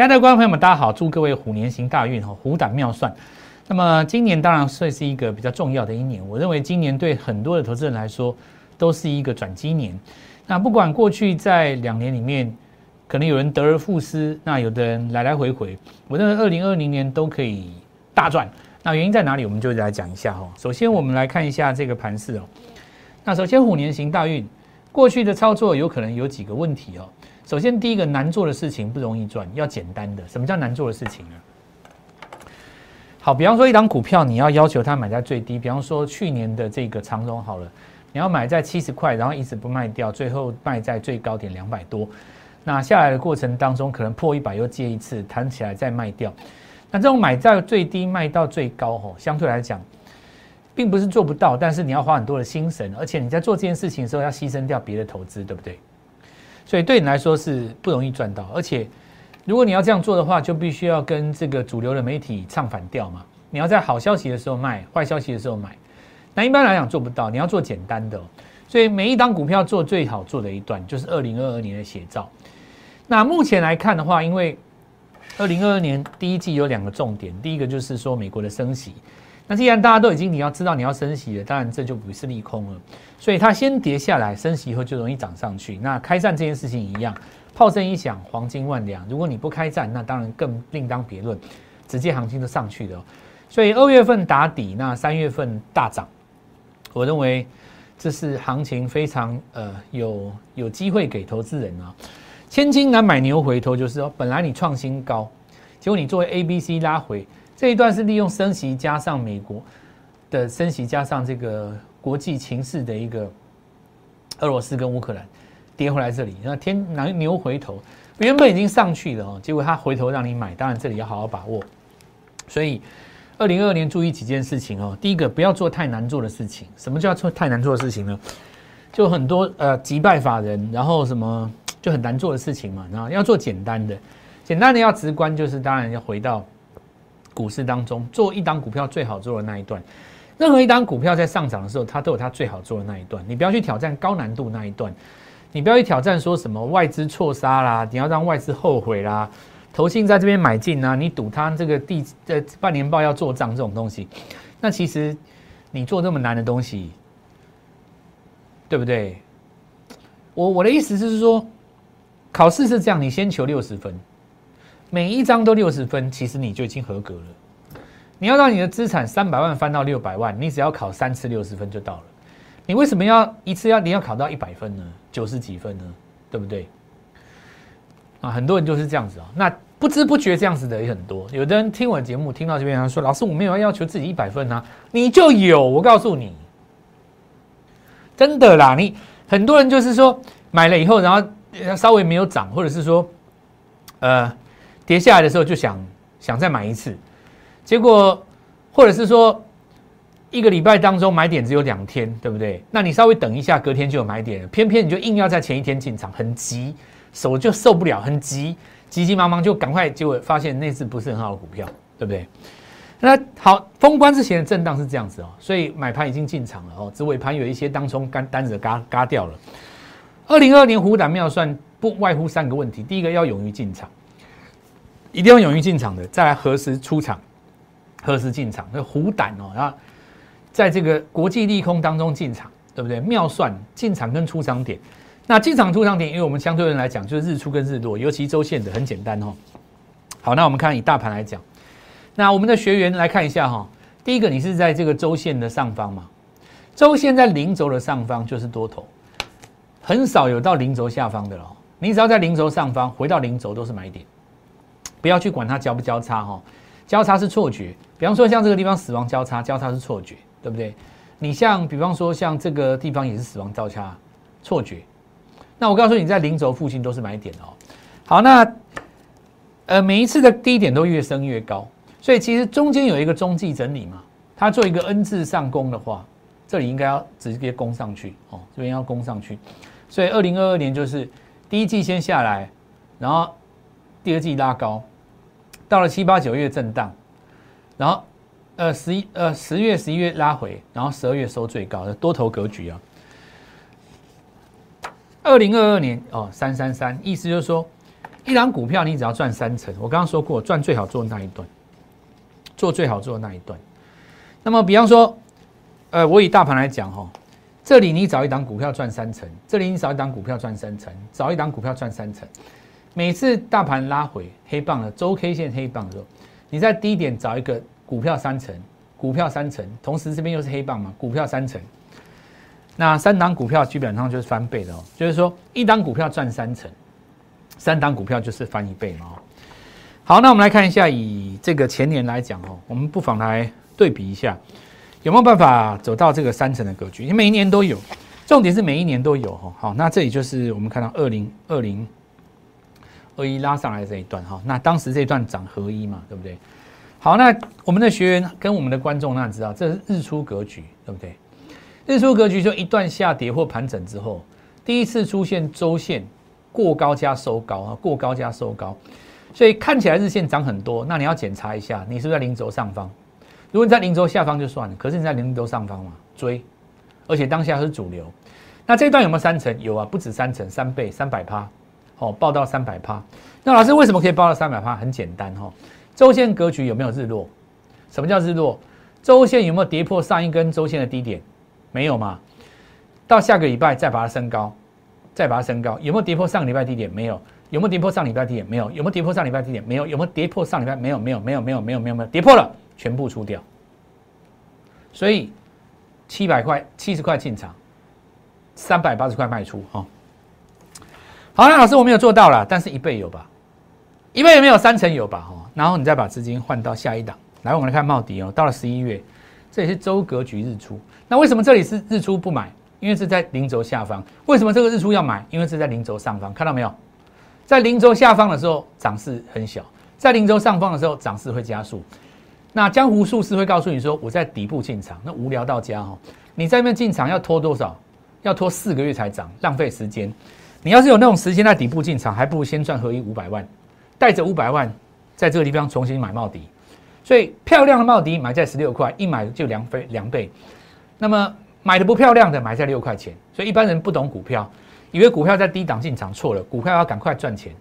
亲爱的观众朋友们，大家好！祝各位虎年行大运哈，虎胆妙算。那么今年当然算是一个比较重要的一年，我认为今年对很多的投资人来说都是一个转机年。那不管过去在两年里面，可能有人得而复失，那有的人来来回回，我认为二零二零年都可以大赚。那原因在哪里？我们就来讲一下哈。首先我们来看一下这个盘势哦。那首先虎年行大运，过去的操作有可能有几个问题哦。首先，第一个难做的事情不容易赚，要简单的。什么叫难做的事情呢？好，比方说一档股票，你要要求它买在最低。比方说去年的这个长荣好了，你要买在七十块，然后一直不卖掉，最后卖在最高点两百多。那下来的过程当中，可能破一百又接一次，弹起来再卖掉。那这种买在最低卖到最高，吼，相对来讲，并不是做不到，但是你要花很多的心神，而且你在做这件事情的时候要牺牲掉别的投资，对不对？所以对你来说是不容易赚到，而且如果你要这样做的话，就必须要跟这个主流的媒体唱反调嘛。你要在好消息的时候卖，坏消息的时候买。那一般来讲做不到，你要做简单的。所以每一档股票做最好做的一段，就是二零二二年的写照。那目前来看的话，因为二零二二年第一季有两个重点，第一个就是说美国的升息。那既然大家都已经你要知道你要升息了，当然这就不是利空了。所以它先跌下来，升息以后就容易涨上去。那开战这件事情一样，炮声一响，黄金万两。如果你不开战，那当然更另当别论，直接行情就上去了。所以二月份打底，那三月份大涨，我认为这是行情非常呃有有机会给投资人啊。千金难买牛回头，就是说本来你创新高，结果你作为 A、B、C 拉回，这一段是利用升息加上美国的升息加上这个。国际情势的一个俄罗斯跟乌克兰跌回来这里，那天牛牛回头，原本已经上去了哦，结果它回头让你买，当然这里要好好把握。所以二零二二年注意几件事情哦，第一个不要做太难做的事情。什么叫做太难做的事情呢？就很多呃击败法人，然后什么就很难做的事情嘛。然后要做简单的，简单的要直观，就是当然要回到股市当中做一档股票最好做的那一段。任何一档股票在上涨的时候，它都有它最好做的那一段。你不要去挑战高难度那一段，你不要去挑战说什么外资错杀啦，你要让外资后悔啦，投信在这边买进啊，你赌它这个第呃半年报要做账这种东西，那其实你做这么难的东西，对不对？我我的意思是说，考试是这样，你先求六十分，每一张都六十分，其实你就已经合格了。你要让你的资产三百万翻到六百万，你只要考三次六十分就到了。你为什么要一次要你要考到一百分呢？九十几分呢？对不对？啊，很多人就是这样子啊。那不知不觉这样子的也很多。有的人听我的节目听到这边，他说：“老师，我没有要求自己一百分啊。”你就有，我告诉你，真的啦。你很多人就是说买了以后，然后稍微没有涨，或者是说呃跌下来的时候就想想再买一次。结果，或者是说，一个礼拜当中买点只有两天，对不对？那你稍微等一下，隔天就有买点了。偏偏你就硬要在前一天进场，很急，手就受不了，很急，急急忙忙就赶快，结果发现那次不是很好的股票，对不对？那好，封关之前的震荡是这样子哦，所以买盘已经进场了哦，只尾盘有一些当中干单子嘎嘎掉了。二零二年虎胆妙算不外乎三个问题：第一个要勇于进场，一定要勇于进场的；再来何时出场。何时进场？那虎胆哦，然后在这个国际利空当中进场，对不对？妙算进场跟出场点，那进场出场点，因为我们相对人来讲，就是日出跟日落，尤其周线的很简单哦。好，那我们看以大盘来讲，那我们的学员来看一下哈。第一个，你是在这个周线的上方嘛？周线在零轴的上方就是多头，很少有到零轴下方的了。你只要在零轴上方，回到零轴都是买点，不要去管它交不交叉哈。交叉是错觉，比方说像这个地方死亡交叉，交叉是错觉，对不对？你像比方说像这个地方也是死亡交叉，错觉。那我告诉你，在零轴附近都是买点哦。好，那呃每一次的低点都越升越高，所以其实中间有一个中继整理嘛，它做一个 N 字上攻的话，这里应该要直接攻上去哦，这边要攻上去。所以二零二二年就是第一季先下来，然后第二季拉高。到了七八九月震荡，然后，呃十一呃十月十一月拉回，然后十二月收最高的多头格局啊。二零二二年哦三三三，意思就是说，一档股票你只要赚三成，我刚刚说过，赚最好做那一段，做最好做的那一段。那么比方说，呃，我以大盘来讲哈，这里你找一档股票赚三成，这里你找一档股票赚三成，找一档股票赚三成。每次大盘拉回黑棒的周 K 线黑棒的时候，你在低点找一个股票三成，股票三成，同时这边又是黑棒嘛，股票三成，那三档股票基本上就是翻倍的哦，就是说一档股票赚三成，三档股票就是翻一倍嘛。好，那我们来看一下，以这个前年来讲哦，我们不妨来对比一下，有没有办法走到这个三成的格局？你每一年都有，重点是每一年都有哈。好，那这里就是我们看到二零二零。合一拉上来这一段哈，那当时这一段涨合一嘛，对不对？好，那我们的学员跟我们的观众那知道，这是日出格局，对不对？日出格局就一段下跌或盘整之后，第一次出现周线过高加收高啊，过高加收高，所以看起来日线涨很多，那你要检查一下，你是不是在零轴上方？如果你在零轴下方就算了，可是你在零轴上方嘛，追，而且当下是主流，那这一段有没有三成？有啊，不止三成，三倍，三百趴。哦，报到三百趴。那老师为什么可以报到三百趴？很简单哈，周线格局有没有日落？什么叫日落？周线有没有跌破上一根周线的低点？没有嘛？到下个礼拜再把它升高，再把它升高，有没有跌破上个礼拜低点？没有。有没有跌破上礼拜低点？没有。有没有跌破上礼拜低点？没有。有没有跌破上礼拜？没有，没有，没有，没有，没有，没有，没有，跌破了，全部出掉。所以七百块、七十块进场，三百八十块卖出哈。好，那老师我没有做到了，但是一倍有吧？一倍有没有？三成有吧？哈，然后你再把资金换到下一档来，我们来看茂迪哦。到了十一月，这也是周格局日出。那为什么这里是日出不买？因为是在零轴下方。为什么这个日出要买？因为是在零轴上方，看到没有？在零轴下方的时候涨势很小，在零轴上方的时候涨势会加速。那江湖术士会告诉你说，我在底部进场，那无聊到家哈。你在那边进场要拖多少？要拖四个月才涨，浪费时间。你要是有那种时间在底部进场，还不如先赚合一五百万，带着五百万在这个地方重新买茂迪。所以漂亮的茂迪买在十六块，一买就两倍两倍。那么买的不漂亮的买在六块钱。所以一般人不懂股票，以为股票在低档进场错了，股票要赶快赚钱，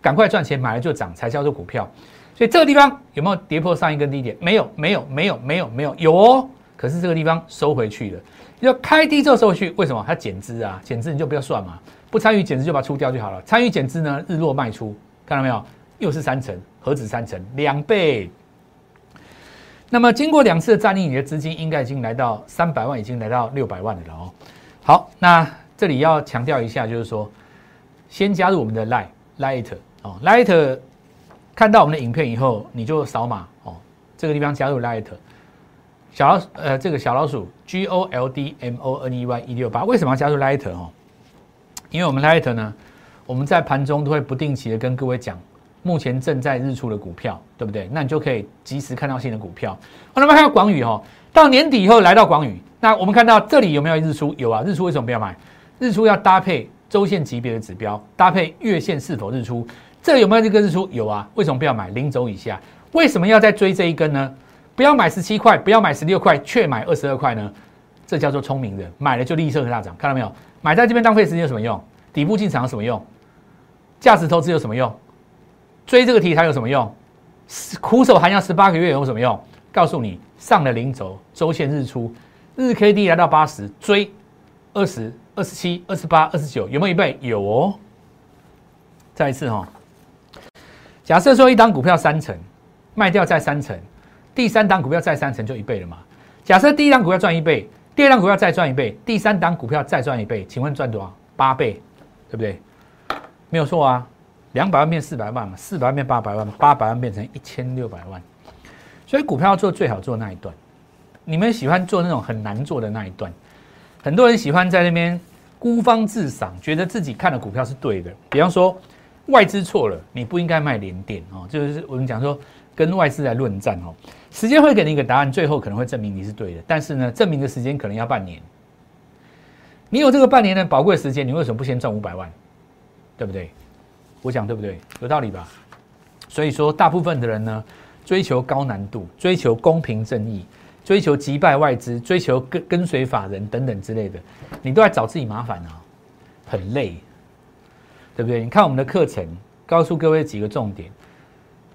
赶快赚钱买了就涨才叫做股票。所以这个地方有没有跌破上一根低点？没有，没有，没有，没有，没有，有哦。可是这个地方收回去了，要开低之后收回去，为什么？它减资啊，减资你就不要算嘛。不参与减资就把它出掉就好了。参与减资呢，日落卖出，看到没有？又是三成，何止三成，两倍。那么经过两次的战役，你的资金应该已经来到三百万，已经来到六百万了哦。好，那这里要强调一下，就是说，先加入我们的 Light Light 哦，Light 看到我们的影片以后，你就扫码哦，这个地方加入 Light 小老呃这个小老鼠 G O L D M O N E Y 一六八，为什么要加入 Light 哦？因为我们 Light 呢，我们在盘中都会不定期的跟各位讲，目前正在日出的股票，对不对？那你就可以及时看到新的股票。那么看到广宇哈，到年底以后来到广宇，那我们看到这里有没有日出？有啊，日出为什么不要买？日出要搭配周线级别的指标，搭配月线是否日出？这有没有这个日出？有啊，为什么不要买？零轴以下，为什么要再追这一根呢？不要买十七块，不要买十六块，却买二十二块呢？这叫做聪明人，买了就立刻大涨，看到没有？买在这边浪费时间有什么用？底部进场有什么用？价值投资有什么用？追这个题材有什么用？苦守寒窑十八个月有什么用？告诉你，上了零轴周线日出，日 K D 来到八十，追二十二十七、二十八、二十九，有没有一倍？有哦。再一次哈，假设说一档股票三成，卖掉再三成，第三档股票再三成就一倍了嘛？假设第一档股票赚一倍。第二档股票再赚一倍，第三档股票再赚一倍，请问赚多少？八倍，对不对？没有错啊，两百万变四百万嘛，四百万变八百万，八百万变成一千六百万。所以股票做最好做那一段，你们喜欢做那种很难做的那一段。很多人喜欢在那边孤芳自赏，觉得自己看的股票是对的。比方说外资错了，你不应该卖连电哦，就是我们讲说。跟外资来论战哦，时间会给你一个答案，最后可能会证明你是对的，但是呢，证明的时间可能要半年。你有这个半年的宝贵时间，你为什么不先赚五百万？对不对？我讲对不对？有道理吧？所以说，大部分的人呢，追求高难度，追求公平正义，追求击败外资，追求跟跟随法人等等之类的，你都在找自己麻烦啊，很累，对不对？你看我们的课程。告诉各位几个重点：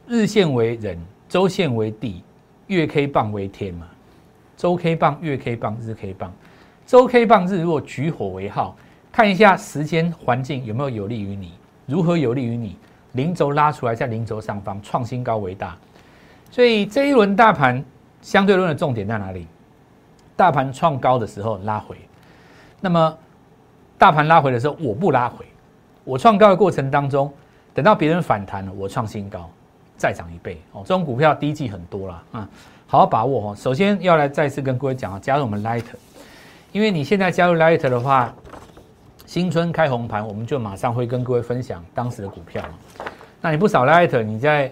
日线为人，周线为地，月 K 棒为天嘛。周 K 棒、月 K 棒、日 K 棒，周 K 棒日落举火为号，看一下时间环境有没有有利于你，如何有利于你？零轴拉出来，在零轴上方创新高为大，所以这一轮大盘相对论的重点在哪里？大盘创高的时候拉回，那么大盘拉回的时候我不拉回，我创高的过程当中，等到别人反弹了，我创新高再涨一倍哦。这种股票低级很多了啊，好好把握哦。首先要来再次跟各位讲啊，加入我们 Light，因为你现在加入 Light 的话。新春开红盘，我们就马上会跟各位分享当时的股票。那你不少 light，你在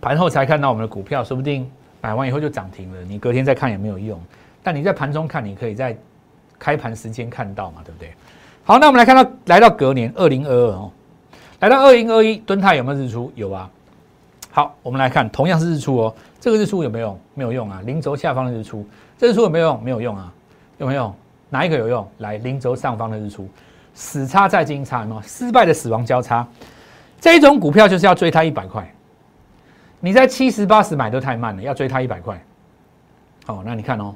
盘后才看到我们的股票，说不定买完以后就涨停了，你隔天再看也没有用。但你在盘中看，你可以在开盘时间看到嘛，对不对？好，那我们来看到来到隔年二零二二哦，来到二零二一，敦泰有没有日出？有啊。好，我们来看，同样是日出哦，这个日出有没有？没有用啊。零轴下方的日出，这日出有没有用？没有用啊。有没有？哪一个有用？来，零轴上方的日出，死叉再金叉，有失败的死亡交叉，这一种股票就是要追它一百块。你在七十八十买都太慢了，要追它一百块。好，那你看哦，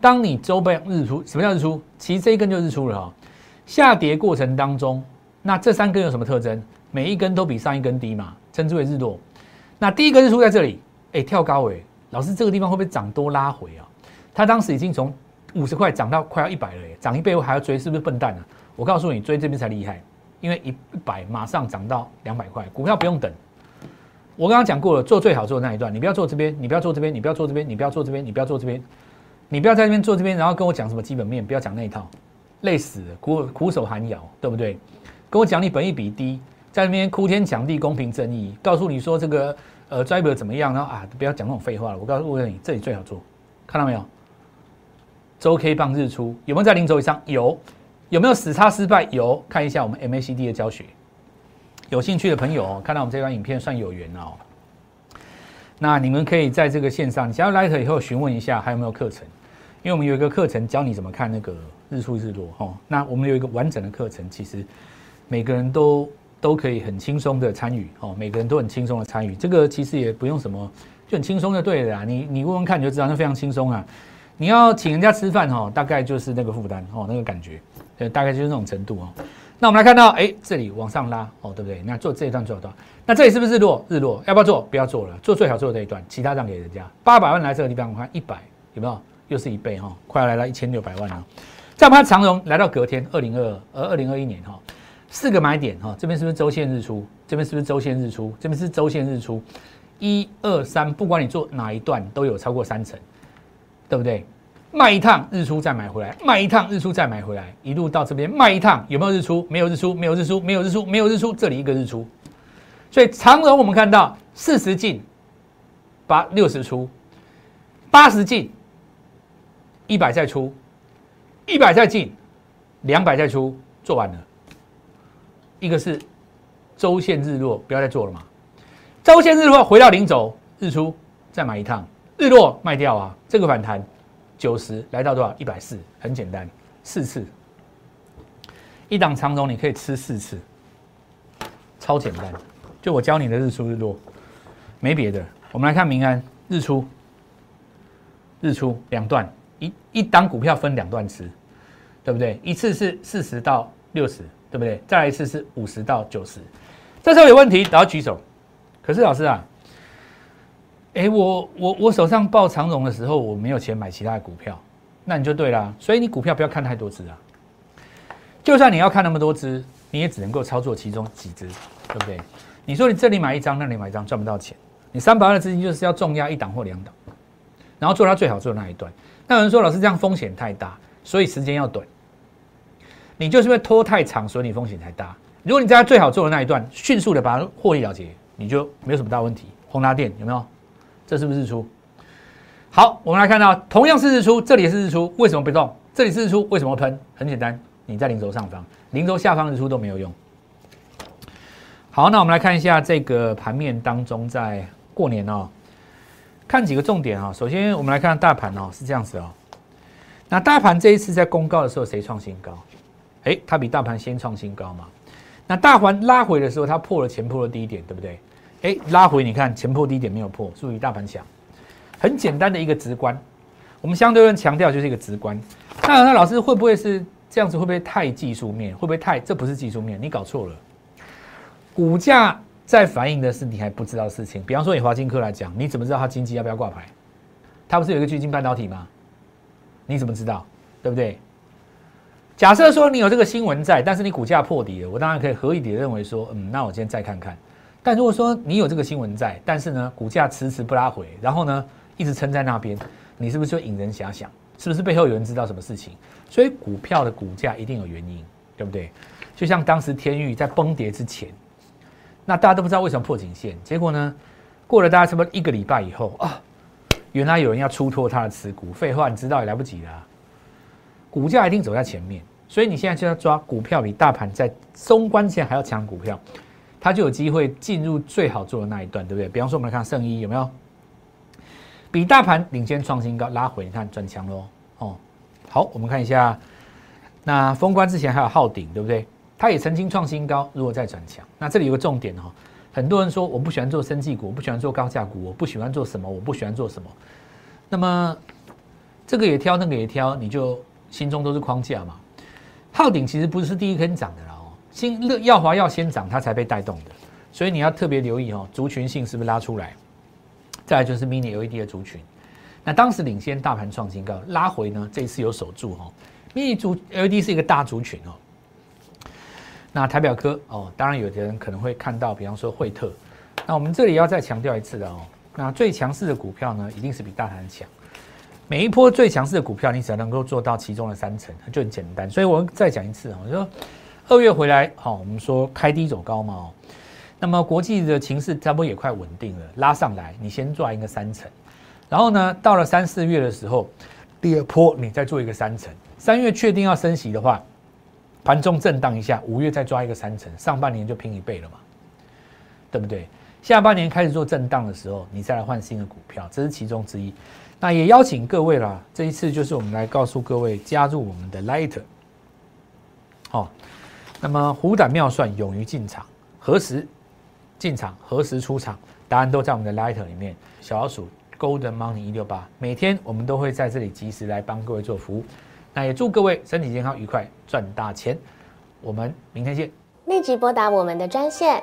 当你周边日出，什么叫日出？其实这一根就日出了哈。下跌过程当中，那这三根有什么特征？每一根都比上一根低嘛，称之为日落。那第一个日出在这里，哎，跳高哎，老师这个地方会不会涨多拉回啊？它当时已经从。五十块涨到快要一百了，涨一倍我还要追，是不是笨蛋呢？我告诉你，追这边才厉害，因为一百马上涨到两百块，股票不用等。我刚刚讲过了，做最好做的那一段，你不要做这边，你不要做这边，你不要做这边，你不要做这边，你不要做这边，你不要在这边做这边，然后跟我讲什么基本面，不要讲那一套，累死，苦苦手寒窑，对不对？跟我讲你本益比低，在那边哭天抢地，公平正义，告诉你说这个呃 driver 怎么样，然后啊不要讲那种废话了。我告诉你，这里最好做，看到没有？周 K 棒日出有没有在零轴以上？有，有没有死叉失败？有，看一下我们 MACD 的教学。有兴趣的朋友，看到我们这段影片算有缘哦。那你们可以在这个线上，加入 Light 以后询问一下还有没有课程，因为我们有一个课程教你怎么看那个日出日落哦。那我们有一个完整的课程，其实每个人都都可以很轻松的参与哦，每个人都很轻松的参与。这个其实也不用什么，就很轻松的对的啦。你你问问看你就知道，那非常轻松啊。你要请人家吃饭哈，大概就是那个负担哦，那个感觉，呃，大概就是那种程度哦。那我们来看到，哎，这里往上拉哦，对不对？那做这一段做多少？那这里是不是日落？日落要不要做？不要做了，做最好做的这一段，其他让给人家。八百万来这个地方，我看一百有没有？又是一倍哈，快要来到一千六百万了。再看长荣来到隔天二零二二二零二一年哈，四个买点哈，这边是不是周线日出？这边是不是周线日出？这边是周线日出，一二三，不管你做哪一段，都有超过三成。对不对？卖一趟日出再买回来，卖一趟日出再买回来，一路到这边卖一趟，有没有日出？没有日出，没有日出，没有日出，没有日出。这里一个日出，所以长龙我们看到四十进，八六十出，八十进，一百再出，一百再进，两百再出，做完了。一个是周线日落，不要再做了嘛。周线日落回到零轴，日出再买一趟。日落卖掉啊，这个反弹九十来到多少？一百四，很简单，四次，一档长中你可以吃四次，超简单。就我教你的日出日落，没别的。我们来看民安日出，日出两段，一一档股票分两段吃，对不对？一次是四十到六十，对不对？再来一次是五十到九十，这时候有问题，然后举手。可是老师啊。哎，我我我手上报长荣的时候，我没有钱买其他的股票，那你就对啦。所以你股票不要看太多只啊，就算你要看那么多只，你也只能够操作其中几只，对不对？你说你这里买一张，那里买一张，赚不到钱。你三百万的资金就是要重压一档或两档，然后做它最好做那一段。那有人说老师这样风险太大，所以时间要短。你就是因为拖太长，所以你风险才大。如果你在最好做的那一段，迅速的把它获利了结，你就没有什么大问题。宏达电有没有？这是不是日出？好，我们来看到，同样是日出，这里也是日出，为什么不动？这里是日出，为什么喷？很简单，你在零轴上方，零轴下方日出都没有用。好，那我们来看一下这个盘面当中，在过年哦，看几个重点啊。首先，我们来看大盘哦，是这样子哦。那大盘这一次在公告的时候，谁创新高？哎，它比大盘先创新高嘛。那大环拉回的时候，它破了前破的低点，对不对？哎，拉回你看前破低点没有破，属于大盘强，很简单的一个直观。我们相对论强调就是一个直观。那那老师会不会是这样子？会不会太技术面？会不会太？这不是技术面，你搞错了。股价在反映的是你还不知道事情。比方说以华金科来讲，你怎么知道它经济要不要挂牌？它不是有一个巨晶半导体吗？你怎么知道？对不对？假设说你有这个新闻在，但是你股价破底了，我当然可以合理的认为说，嗯，那我今天再看看。但如果说你有这个新闻在，但是呢，股价迟迟不拉回，然后呢，一直撑在那边，你是不是就引人遐想？是不是背后有人知道什么事情？所以股票的股价一定有原因，对不对？就像当时天域在崩跌之前，那大家都不知道为什么破颈线，结果呢，过了大概什么一个礼拜以后啊，原来有人要出脱他的持股，废话，你知道也来不及了。股价一定走在前面，所以你现在就要抓股票比大盘在中关前还要强股票。它就有机会进入最好做的那一段，对不对？比方说，我们来看圣一有没有比大盘领先创新高拉回？你看转强喽，哦，好，我们看一下，那封关之前还有昊鼎，对不对？它也曾经创新高，如果再转强，那这里有个重点哈，很多人说我不喜欢做生技股，我不喜欢做高价股，我不喜欢做什么，我不喜欢做什么，那么这个也挑，那个也挑，你就心中都是框架嘛。昊鼎其实不是第一根涨的啦。新乐耀华要先涨，它才被带动的，所以你要特别留意哦，族群性是不是拉出来？再来就是 mini LED 的族群，那当时领先大盘创新高，拉回呢，这一次有守住哦。mini 族 LED 是一个大族群哦。那台表科哦，当然有的人可能会看到，比方说惠特，那我们这里要再强调一次的哦，那最强势的股票呢，一定是比大盘强。每一波最强势的股票，你只要能够做到其中的三成，就很简单。所以我再讲一次哦，我说。二月回来，好，我们说开低走高嘛，哦，那么国际的情势差不多也快稳定了，拉上来，你先赚一个三成，然后呢，到了三四月的时候，第二波你再做一个三成，三月确定要升息的话，盘中震荡一下，五月再抓一个三成，上半年就拼一倍了嘛，对不对？下半年开始做震荡的时候，你再来换新的股票，这是其中之一。那也邀请各位啦，这一次就是我们来告诉各位加入我们的 Lighter 好。那么虎胆妙算，勇于进场，何时进场，何时出场？答案都在我们的 Lighter 里面。小老鼠 Golden Money 一六八，每天我们都会在这里及时来帮各位做服务。那也祝各位身体健康，愉快赚大钱。我们明天见。立即拨打我们的专线